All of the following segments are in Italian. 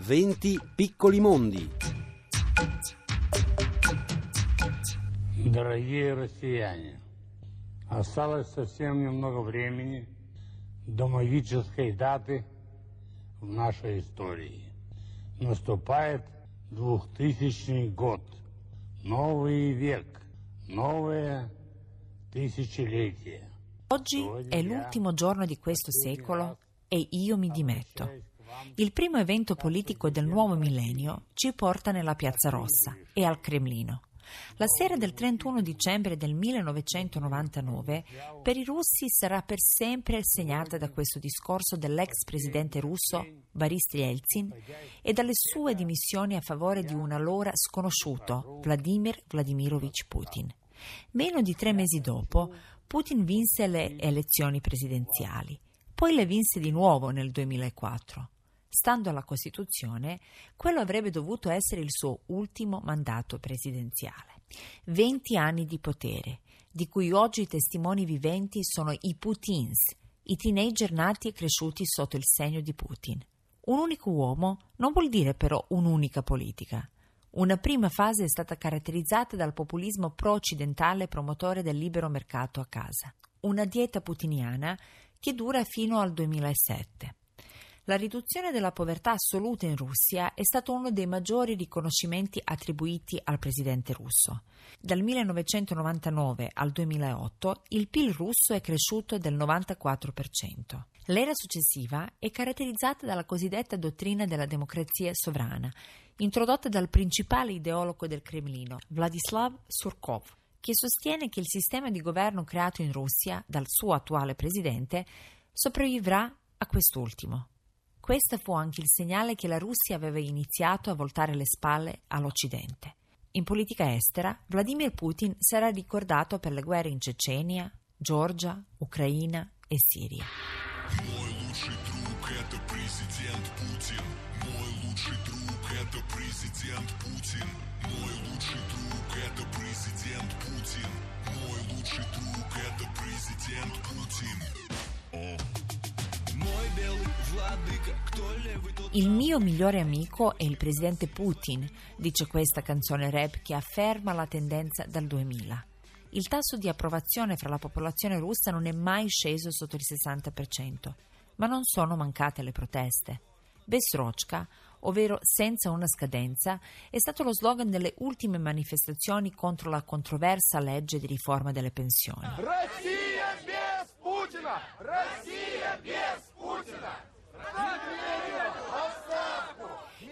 20 piccoli mondi. Дорогие россияне, осталось совсем немного времени до магической даты в нашей истории. Наступает 2000 год, новый век, новое tысячелетие. Oggi è l'ultimo giorno di questo secolo e io mi dimetto. Il primo evento politico del nuovo millennio ci porta nella Piazza Rossa e al Cremlino. La sera del 31 dicembre del 1999 per i russi sarà per sempre segnata da questo discorso dell'ex presidente russo Boris Yeltsin e dalle sue dimissioni a favore di un allora sconosciuto Vladimir Vladimirovich Putin. Meno di tre mesi dopo, Putin vinse le elezioni presidenziali, poi le vinse di nuovo nel 2004. Stando alla Costituzione, quello avrebbe dovuto essere il suo ultimo mandato presidenziale. 20 anni di potere, di cui oggi i testimoni viventi sono i Putins, i teenager nati e cresciuti sotto il segno di Putin. Un unico uomo non vuol dire però un'unica politica. Una prima fase è stata caratterizzata dal populismo pro-occidentale promotore del libero mercato a casa. Una dieta putiniana che dura fino al 2007. La riduzione della povertà assoluta in Russia è stato uno dei maggiori riconoscimenti attribuiti al presidente russo. Dal 1999 al 2008 il PIL russo è cresciuto del 94%. L'era successiva è caratterizzata dalla cosiddetta dottrina della democrazia sovrana, introdotta dal principale ideologo del Cremlino, Vladislav Surkov, che sostiene che il sistema di governo creato in Russia dal suo attuale presidente sopravvivrà a quest'ultimo. Questo fu anche il segnale che la Russia aveva iniziato a voltare le spalle all'Occidente. In politica estera, Vladimir Putin sarà ricordato per le guerre in Cecenia, Georgia, Ucraina e Siria. Мой лучший друг это президент Il mio migliore amico è il presidente Putin, dice questa canzone rap che afferma la tendenza dal 2000. Il tasso di approvazione fra la popolazione russa non è mai sceso sotto il 60%, ma non sono mancate le proteste. Besrochka, ovvero senza una scadenza, è stato lo slogan delle ultime manifestazioni contro la controversa legge di riforma delle pensioni. Russia без Putina! Russia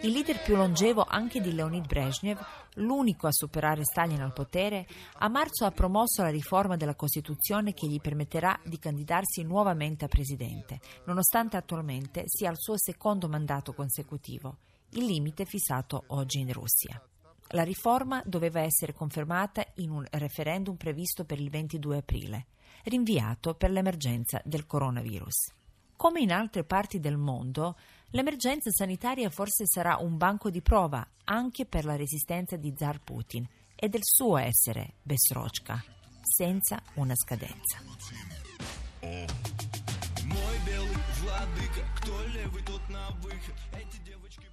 Il leader più longevo anche di Leonid Brezhnev, l'unico a superare Stalin al potere, a marzo ha promosso la riforma della Costituzione che gli permetterà di candidarsi nuovamente a presidente, nonostante attualmente sia al suo secondo mandato consecutivo, il limite fissato oggi in Russia. La riforma doveva essere confermata in un referendum previsto per il 22 aprile, rinviato per l'emergenza del coronavirus. Come in altre parti del mondo, l'emergenza sanitaria forse sarà un banco di prova anche per la resistenza di Zar Putin e del suo essere Besrochka, senza una scadenza. Мой белый владыка, кто левый, тот на выход. Эти девочки